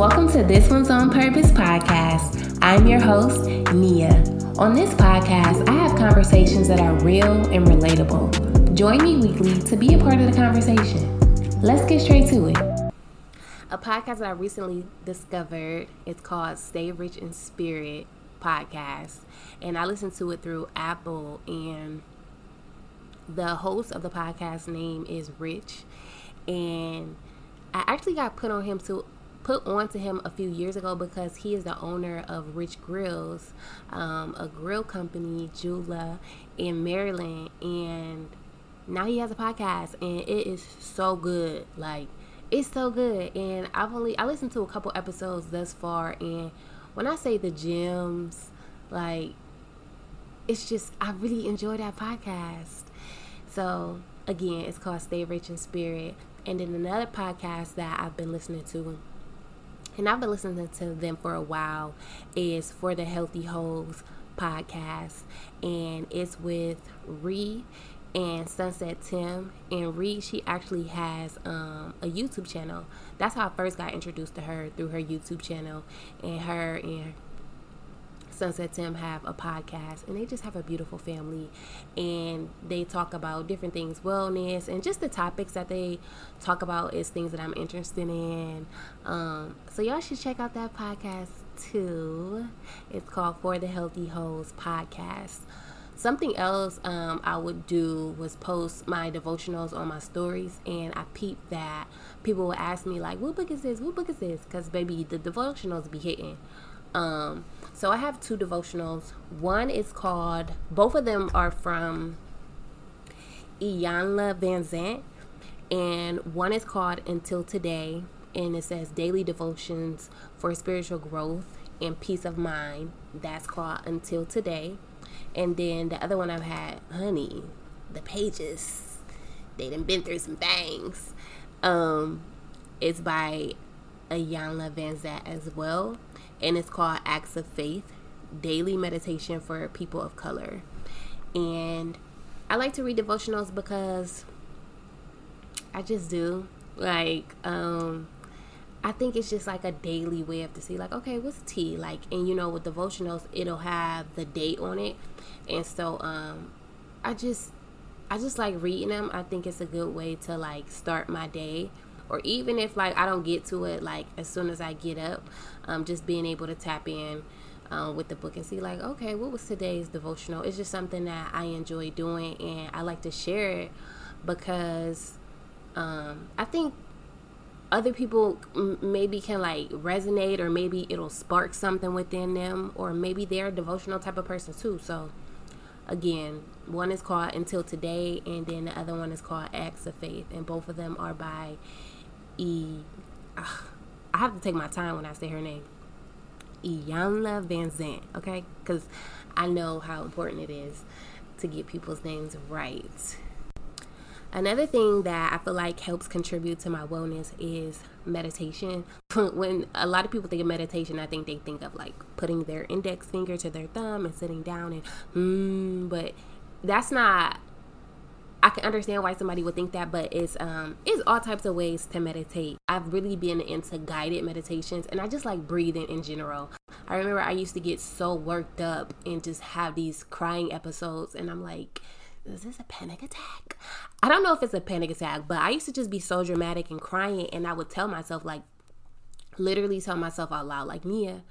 Welcome to This One's on Purpose podcast. I'm your host, Nia. On this podcast, I have conversations that are real and relatable. Join me weekly to be a part of the conversation. Let's get straight to it. A podcast that I recently discovered, it's called Stay Rich in Spirit podcast. And I listened to it through Apple and the host of the podcast name is Rich and I actually got put on him to put on to him a few years ago because he is the owner of Rich Grills, um, a grill company, Jula, in Maryland, and now he has a podcast, and it is so good. Like it's so good, and I've only I listened to a couple episodes thus far, and when I say the gems, like it's just I really enjoy that podcast. So again, it's called Stay Rich in Spirit. And then another podcast that I've been listening to, and I've been listening to them for a while, is For the Healthy Holes podcast. And it's with Ree and Sunset Tim. And Ree, she actually has um, a YouTube channel. That's how I first got introduced to her through her YouTube channel. And her and Sunset Tim have a podcast and they just have a beautiful family and they talk about different things, wellness and just the topics that they talk about is things that I'm interested in. Um, so y'all should check out that podcast too. It's called For the Healthy Hoes Podcast. Something else um, I would do was post my devotionals on my stories, and I peeped that people would ask me like, "What book is this? What book is this?" Because baby, the devotionals be hitting. Um, so I have two devotionals. One is called, both of them are from Iyanla Vanzant, and one is called Until Today, and it says Daily Devotions for Spiritual Growth and Peace of Mind. That's called Until Today. And then the other one I've had, honey, the pages, they done been through some things. Um, it's by Iyanla Vanzant as well and it's called Acts of Faith Daily Meditation for People of Color. And I like to read devotionals because I just do. Like, um, I think it's just like a daily way of to see, like, okay, what's tea? Like, and you know, with devotionals, it'll have the date on it. And so, um, I just, I just like reading them. I think it's a good way to like start my day or even if like I don't get to it like as soon as I get up, um, just being able to tap in um, with the book and see like okay what was today's devotional? It's just something that i enjoy doing and i like to share it because um, i think other people m- maybe can like resonate or maybe it'll spark something within them or maybe they're a devotional type of person too. So again one is called until today and then the other one is called acts of faith and both of them are by e uh, I have to take my time when I say her name. Iyanla Vanzant, okay? Because I know how important it is to get people's names right. Another thing that I feel like helps contribute to my wellness is meditation. when a lot of people think of meditation, I think they think of like putting their index finger to their thumb and sitting down and hmm, but that's not I can understand why somebody would think that, but it's um it's all types of ways to meditate. I've really been into guided meditations and I just like breathing in general. I remember I used to get so worked up and just have these crying episodes and I'm like is this a panic attack? I don't know if it's a panic attack, but I used to just be so dramatic and crying and I would tell myself like literally tell myself out loud like Nia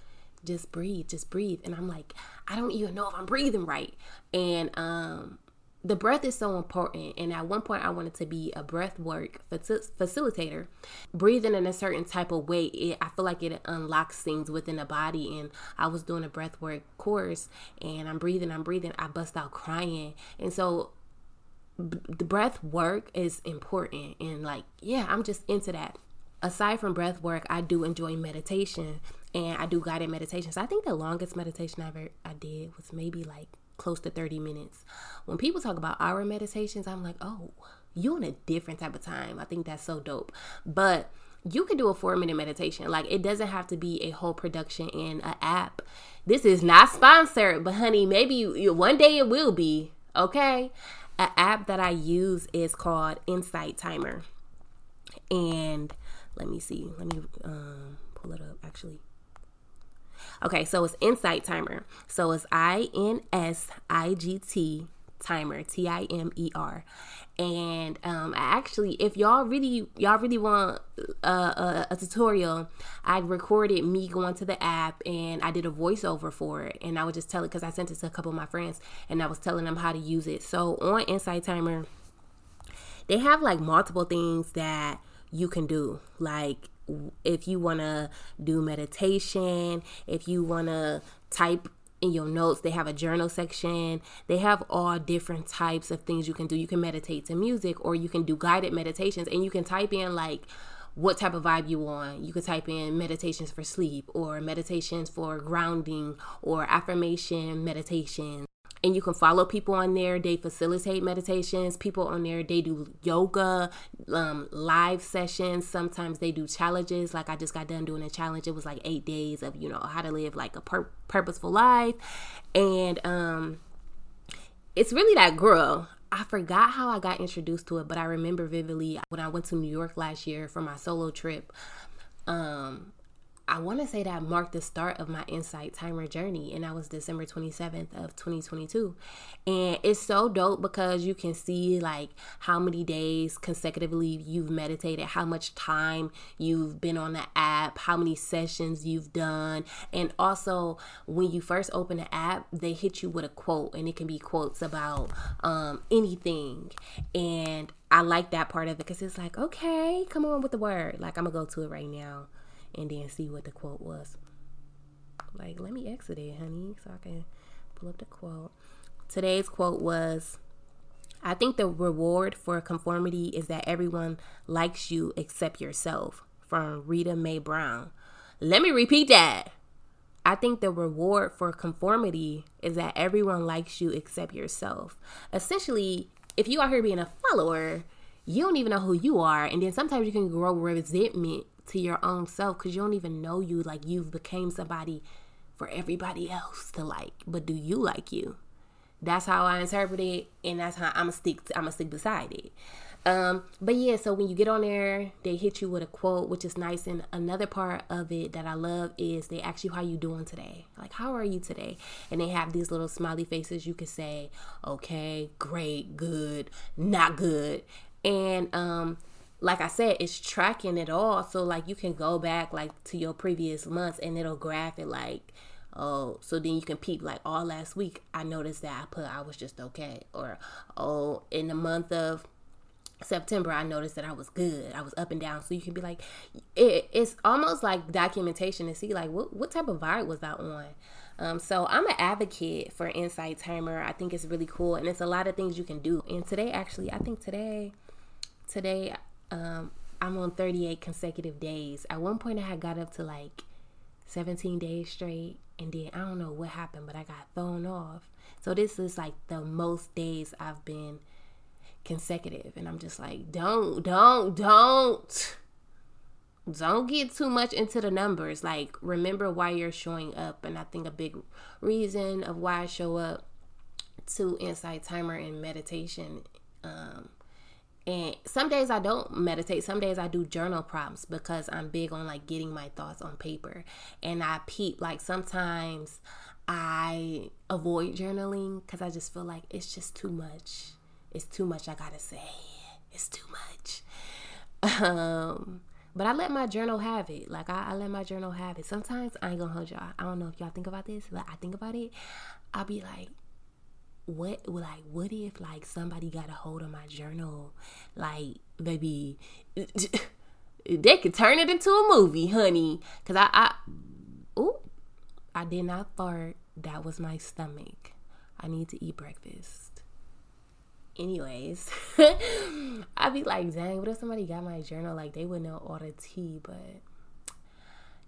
just breathe, just breathe. And I'm like, I don't even know if I'm breathing right. And um the breath is so important and at one point i wanted to be a breath work facilitator. Breathing in a certain type of way it, i feel like it unlocks things within the body and i was doing a breath work course and i'm breathing i'm breathing i bust out crying. And so b- the breath work is important and like yeah i'm just into that. Aside from breath work i do enjoy meditation and i do guided meditations. I think the longest meditation i ever i did was maybe like close to 30 minutes. When people talk about our meditations, I'm like, oh, you're in a different type of time. I think that's so dope. But you can do a four minute meditation. Like it doesn't have to be a whole production in an app. This is not sponsored, but honey, maybe you, one day it will be. Okay. An app that I use is called Insight Timer. And let me see. Let me um, pull it up actually. Okay, so it's Insight Timer. So it's I N S I G T Timer, T I M E R. And um, actually, if y'all really y'all really want a, a, a, tutorial, I recorded me going to the app and I did a voiceover for it, and I would just tell it because I sent it to a couple of my friends, and I was telling them how to use it. So on Insight Timer, they have like multiple things that you can do, like if you want to do meditation, if you want to type in your notes. They have a journal section. They have all different types of things you can do. You can meditate to music or you can do guided meditations and you can type in like what type of vibe you want. You could type in meditations for sleep or meditations for grounding or affirmation meditation and you can follow people on there. They facilitate meditations. People on there, they do yoga, um, live sessions. Sometimes they do challenges. Like I just got done doing a challenge. It was like eight days of, you know, how to live like a pur- purposeful life. And um, it's really that girl. I forgot how I got introduced to it, but I remember vividly when I went to New York last year for my solo trip. Um, I want to say that marked the start of my insight timer journey, and that was December 27th of 2022. And it's so dope because you can see like how many days consecutively you've meditated, how much time you've been on the app, how many sessions you've done, and also when you first open the app, they hit you with a quote, and it can be quotes about um, anything. And I like that part of it because it's like, okay, come on with the word. Like I'm gonna go to it right now and then see what the quote was. Like, let me exit it, honey, so I can pull up the quote. Today's quote was I think the reward for conformity is that everyone likes you except yourself. From Rita Mae Brown. Let me repeat that. I think the reward for conformity is that everyone likes you except yourself. Essentially, if you are here being a follower, you don't even know who you are. And then sometimes you can grow resentment to your own self because you don't even know you like you've became somebody for everybody else to like but do you like you? That's how i interpret it and that's how i'm gonna stick to, i'm gonna stick beside it. Um but yeah so when you get on there they hit you with a quote which is nice and another part of it that i love is they ask you how you doing today? Like how are you today? And they have these little smiley faces you can say okay great good not good. And um like I said, it's tracking it all. So like you can go back like to your previous months and it'll graph it like, oh, so then you can peep like all last week I noticed that I put I was just okay. Or oh, in the month of September I noticed that I was good. I was up and down. So you can be like it, it's almost like documentation to see like what what type of vibe was I on. Um, so I'm an advocate for Insight Timer. I think it's really cool and it's a lot of things you can do. And today actually I think today today um, I'm on 38 consecutive days. At one point, I had got up to like 17 days straight, and then I don't know what happened, but I got thrown off. So this is like the most days I've been consecutive, and I'm just like, don't, don't, don't. Don't get too much into the numbers. Like, remember why you're showing up. And I think a big reason of why I show up to Insight Timer and meditation um, and some days I don't meditate. Some days I do journal prompts because I'm big on like getting my thoughts on paper. And I peep like sometimes I avoid journaling because I just feel like it's just too much. It's too much I gotta say. It's too much. Um, but I let my journal have it. Like I, I let my journal have it. Sometimes I ain't gonna hold y'all. I don't know if y'all think about this, but I think about it. I'll be like, what like what if like somebody got a hold of my journal? Like baby they could turn it into a movie honey. Because i i oh i did not fart. That was my stomach. I need to eat breakfast. Anyways i'd be like dang what if somebody got my journal? Like they would know all the tea but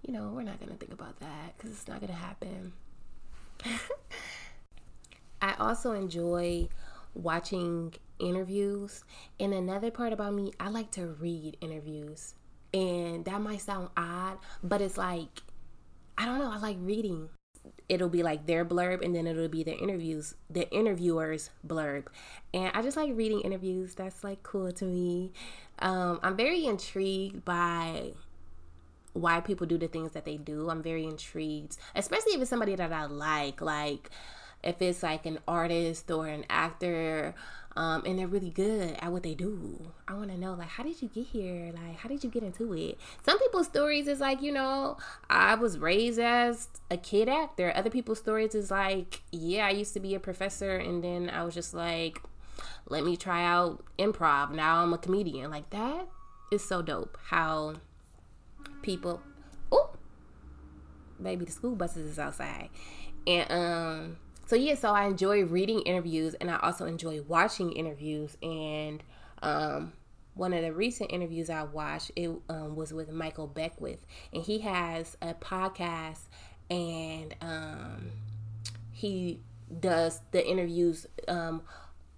you know we're not gonna think about that because it's not gonna happen I also enjoy watching interviews. And another part about me, I like to read interviews. And that might sound odd, but it's like, I don't know, I like reading. It'll be like their blurb and then it'll be the interviews, the interviewer's blurb. And I just like reading interviews. That's like cool to me. Um, I'm very intrigued by why people do the things that they do. I'm very intrigued, especially if it's somebody that I like, like if it's like an artist or an actor um, and they're really good at what they do. I want to know, like, how did you get here? Like, how did you get into it? Some people's stories is like, you know, I was raised as a kid actor. Other people's stories is like, yeah, I used to be a professor, and then I was just like, let me try out improv. Now I'm a comedian. Like, that is so dope. How people, oh, baby, the school buses is outside, and um so yeah, so I enjoy reading interviews and I also enjoy watching interviews. And um, one of the recent interviews I watched it um, was with Michael Beckwith, and he has a podcast and um, he does the interviews. Um,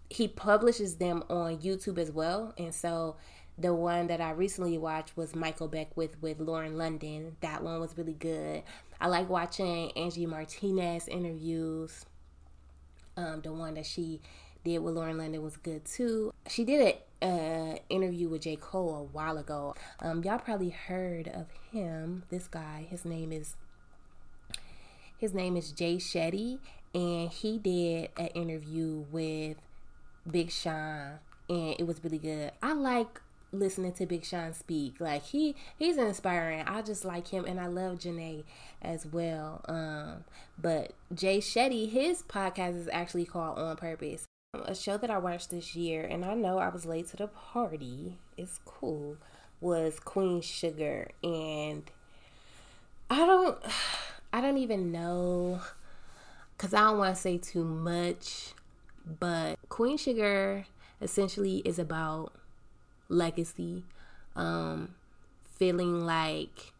he publishes them on YouTube as well, and so the one that I recently watched was Michael Beckwith with Lauren London. That one was really good. I like watching Angie Martinez interviews. Um, the one that she did with Lauren London was good too. She did an uh, interview with J. Cole a while ago. Um, y'all probably heard of him. This guy, his name is his name is Jay Shetty, and he did an interview with Big Sean, and it was really good. I like listening to Big Sean speak. Like he he's inspiring. I just like him and I love Jhené as well. Um but Jay Shetty, his podcast is actually called On Purpose. A show that I watched this year and I know I was late to the party. It's cool. Was Queen Sugar and I don't I don't even know cuz I don't want to say too much, but Queen Sugar essentially is about legacy, um, feeling like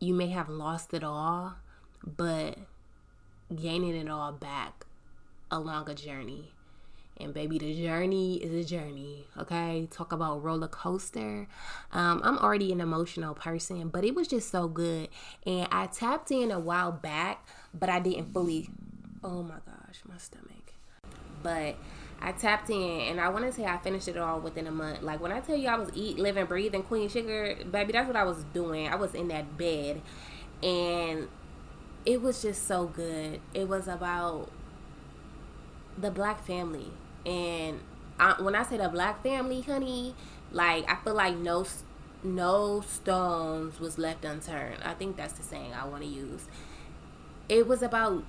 you may have lost it all, but gaining it all back along a journey. And baby, the journey is a journey. Okay, talk about roller coaster. Um, I'm already an emotional person, but it was just so good. And I tapped in a while back, but I didn't fully. Oh my gosh, my stomach. But I tapped in and I want to say I finished it all within a month. Like when I tell you I was eat, living, breathing Queen Sugar, baby, that's what I was doing. I was in that bed and it was just so good. It was about the black family. And I, when I say the black family, honey, like I feel like no no stones was left unturned. I think that's the saying I want to use. It was about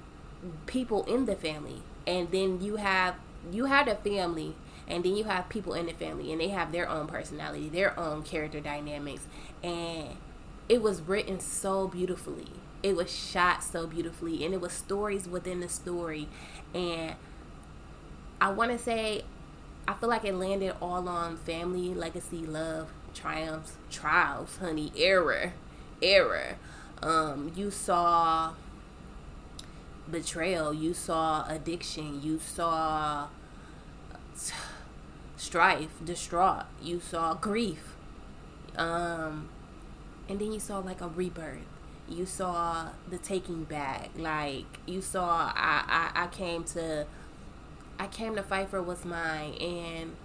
people in the family. And then you have you had a family and then you have people in the family and they have their own personality their own character dynamics. And it was written so beautifully. It was shot so beautifully and it was stories within the story. And i want to say i feel like it landed all on family legacy love triumphs trials honey error error. Um you saw betrayal, you saw addiction, you saw strife, distraught, you saw grief. Um and then you saw like a rebirth. You saw the taking back. Like you saw I I, I came to I came to fight for what's mine and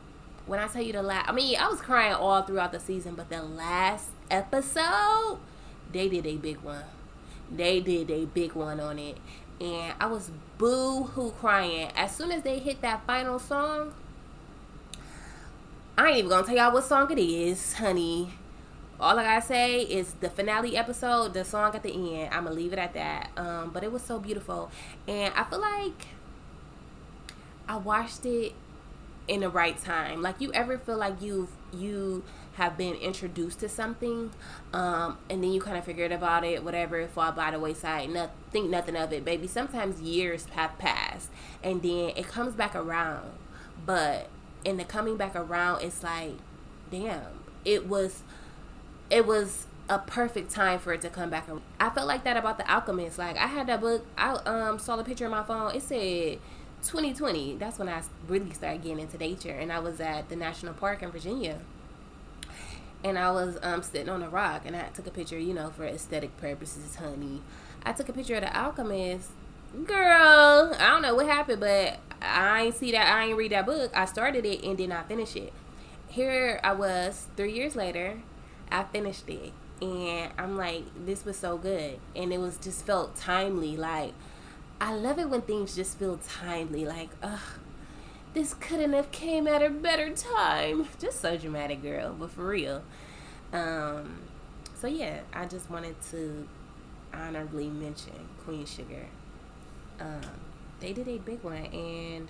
when I tell you the last I mean I was crying all throughout the season, but the last episode they did a big one. They did a big one on it and I was boo hoo crying. As soon as they hit that final song, I ain't even gonna tell y'all what song it is, honey. All I gotta say is the finale episode, the song at the end. I'm gonna leave it at that. Um, but it was so beautiful, and I feel like I watched it in the right time. Like you ever feel like you've you have been introduced to something, um, and then you kind of forget about it, whatever, fall by the wayside, not, think nothing of it, baby. Sometimes years have passed, and then it comes back around. But in the coming back around, it's like, damn, it was, it was a perfect time for it to come back around. I felt like that about The Alchemist. Like I had that book, I um saw the picture on my phone. It said 2020. That's when I really started getting into nature, and I was at the national park in Virginia and I was um, sitting on a rock and I took a picture, you know, for aesthetic purposes, honey. I took a picture of the alchemist. Girl, I don't know what happened, but I ain't see that. I ain't read that book. I started it and did not finish it. Here I was, three years later. I finished it, and I'm like, this was so good, and it was just felt timely. Like, I love it when things just feel timely. Like, ugh, this couldn't have came at a better time. Just so dramatic, girl, but for real. Um, so yeah, I just wanted to honorably mention Queen Sugar. Um, they did a big one, and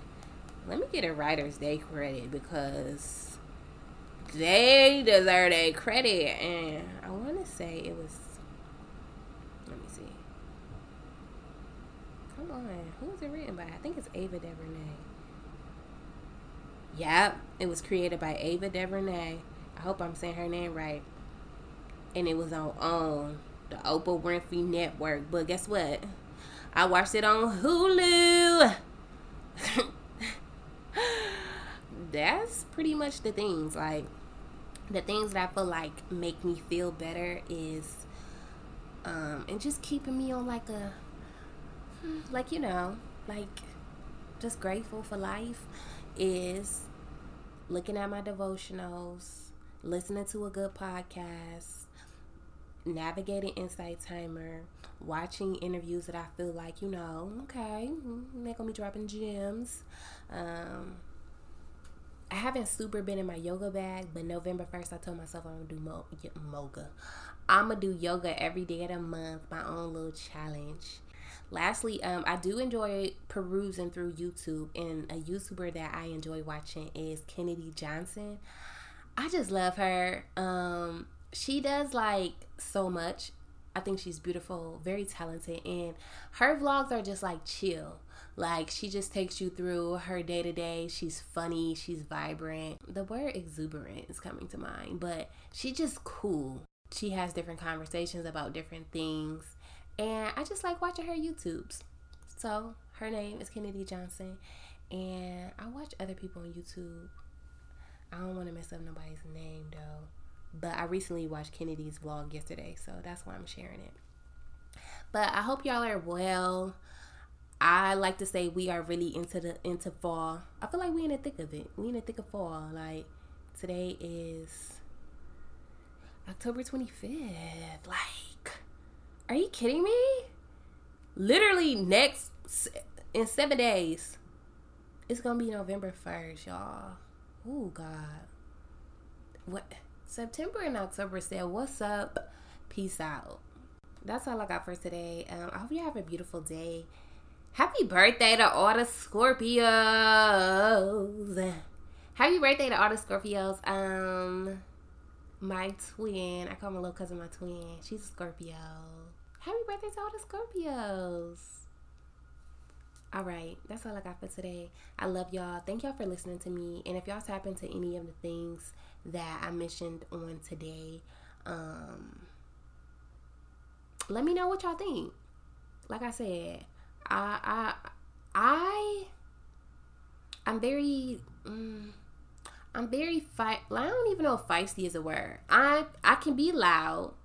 let me get a Writer's Day credit because they deserve a credit. And I want to say it was. Let me see. Come on, who was it written by? I think it's Ava DuVernay. Yep, it was created by Ava DuVernay. I hope I'm saying her name right. And it was on OWN, the Oprah Winfrey Network. But guess what? I watched it on Hulu. That's pretty much the things. Like the things that I feel like make me feel better is um and just keeping me on like a like you know, like just grateful for life is looking at my devotionals, listening to a good podcast, navigating Insight Timer, watching interviews that I feel like, you know, okay, they're gonna be dropping gems. Um, I haven't super been in my yoga bag, but November 1st, I told myself I'm gonna do mo- moga. I'm gonna do yoga every day of the month, my own little challenge. Lastly, um, I do enjoy perusing through YouTube, and a YouTuber that I enjoy watching is Kennedy Johnson. I just love her. Um, she does like so much. I think she's beautiful, very talented, and her vlogs are just like chill. Like she just takes you through her day to day. She's funny, she's vibrant. The word exuberant is coming to mind, but she's just cool. She has different conversations about different things and I just like watching her YouTubes. So her name is Kennedy Johnson. And I watch other people on YouTube. I don't want to mess up nobody's name though. But I recently watched Kennedy's vlog yesterday, so that's why I'm sharing it. But I hope y'all are well. I like to say we are really into the into fall. I feel like we in the thick of it. We in the thick of fall. Like today is October 25th. Like are you kidding me? Literally next in seven days, it's gonna be November first, y'all. Oh God, what September and October said, "What's up? Peace out." That's all I got for today. Um, I hope you have a beautiful day. Happy birthday to all the Scorpios. Happy birthday to all the Scorpios. Um, my twin, I call my little cousin my twin. She's a Scorpio. Happy birthday to all the Scorpios. All right, that's all I got for today. I love y'all. Thank y'all for listening to me. And if y'all tap into any of the things that I mentioned on today, um, let me know what y'all think. Like I said, I I I I'm very um, I'm very fight. I don't even know if feisty is a word. I I can be loud,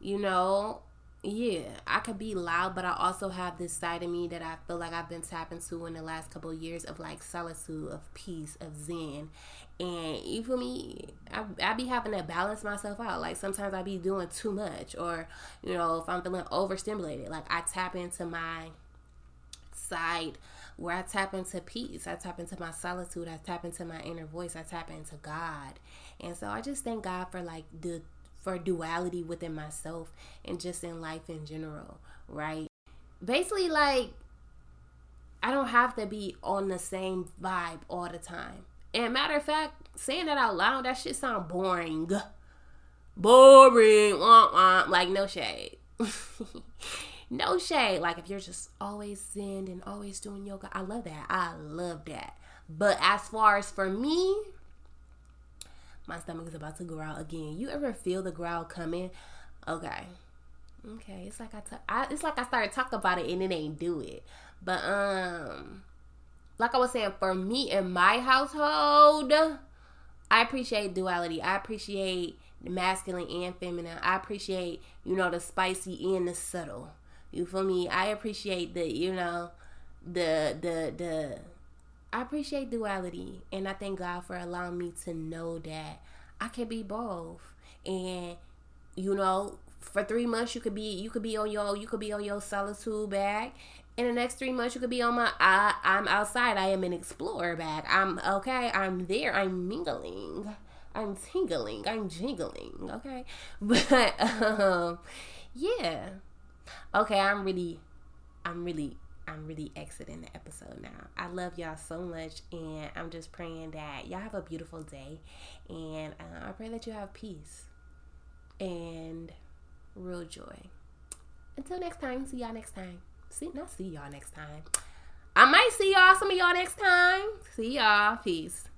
you know yeah, I could be loud, but I also have this side of me that I feel like I've been tapping to in the last couple of years of like solitude, of peace, of zen. And you feel me? I, I be having to balance myself out. Like sometimes I be doing too much, or you know, if I'm feeling overstimulated, like I tap into my side where I tap into peace, I tap into my solitude, I tap into my inner voice, I tap into God. And so I just thank God for like the for duality within myself and just in life in general, right? Basically, like, I don't have to be on the same vibe all the time. And matter of fact, saying that out loud, that shit sound boring. Boring. Wah, wah. Like, no shade. no shade. Like, if you're just always zen and always doing yoga, I love that. I love that. But as far as for me, my stomach is about to growl again. You ever feel the growl coming? Okay. Okay, it's like I, t- I it's like I started talking about it and it ain't do it. But um like I was saying for me in my household, I appreciate duality. I appreciate the masculine and feminine. I appreciate, you know, the spicy and the subtle. You feel me? I appreciate the, you know, the the the I appreciate duality and I thank God for allowing me to know that I can be both. And you know, for three months you could be you could be on your you could be on your solitude bag. In the next three months, you could be on my. I, I'm outside. I am an explorer bag. I'm okay. I'm there. I'm mingling. I'm tingling. I'm jingling. Okay, but um, yeah. Okay, I'm really, I'm really I'm really exiting the episode now. I love y'all so much, and I'm just praying that y'all have a beautiful day, and uh, I pray that you have peace and real joy. Until next time, see y'all next time. See, not see y'all next time. I might see y'all, some of y'all next time. See y'all. Peace.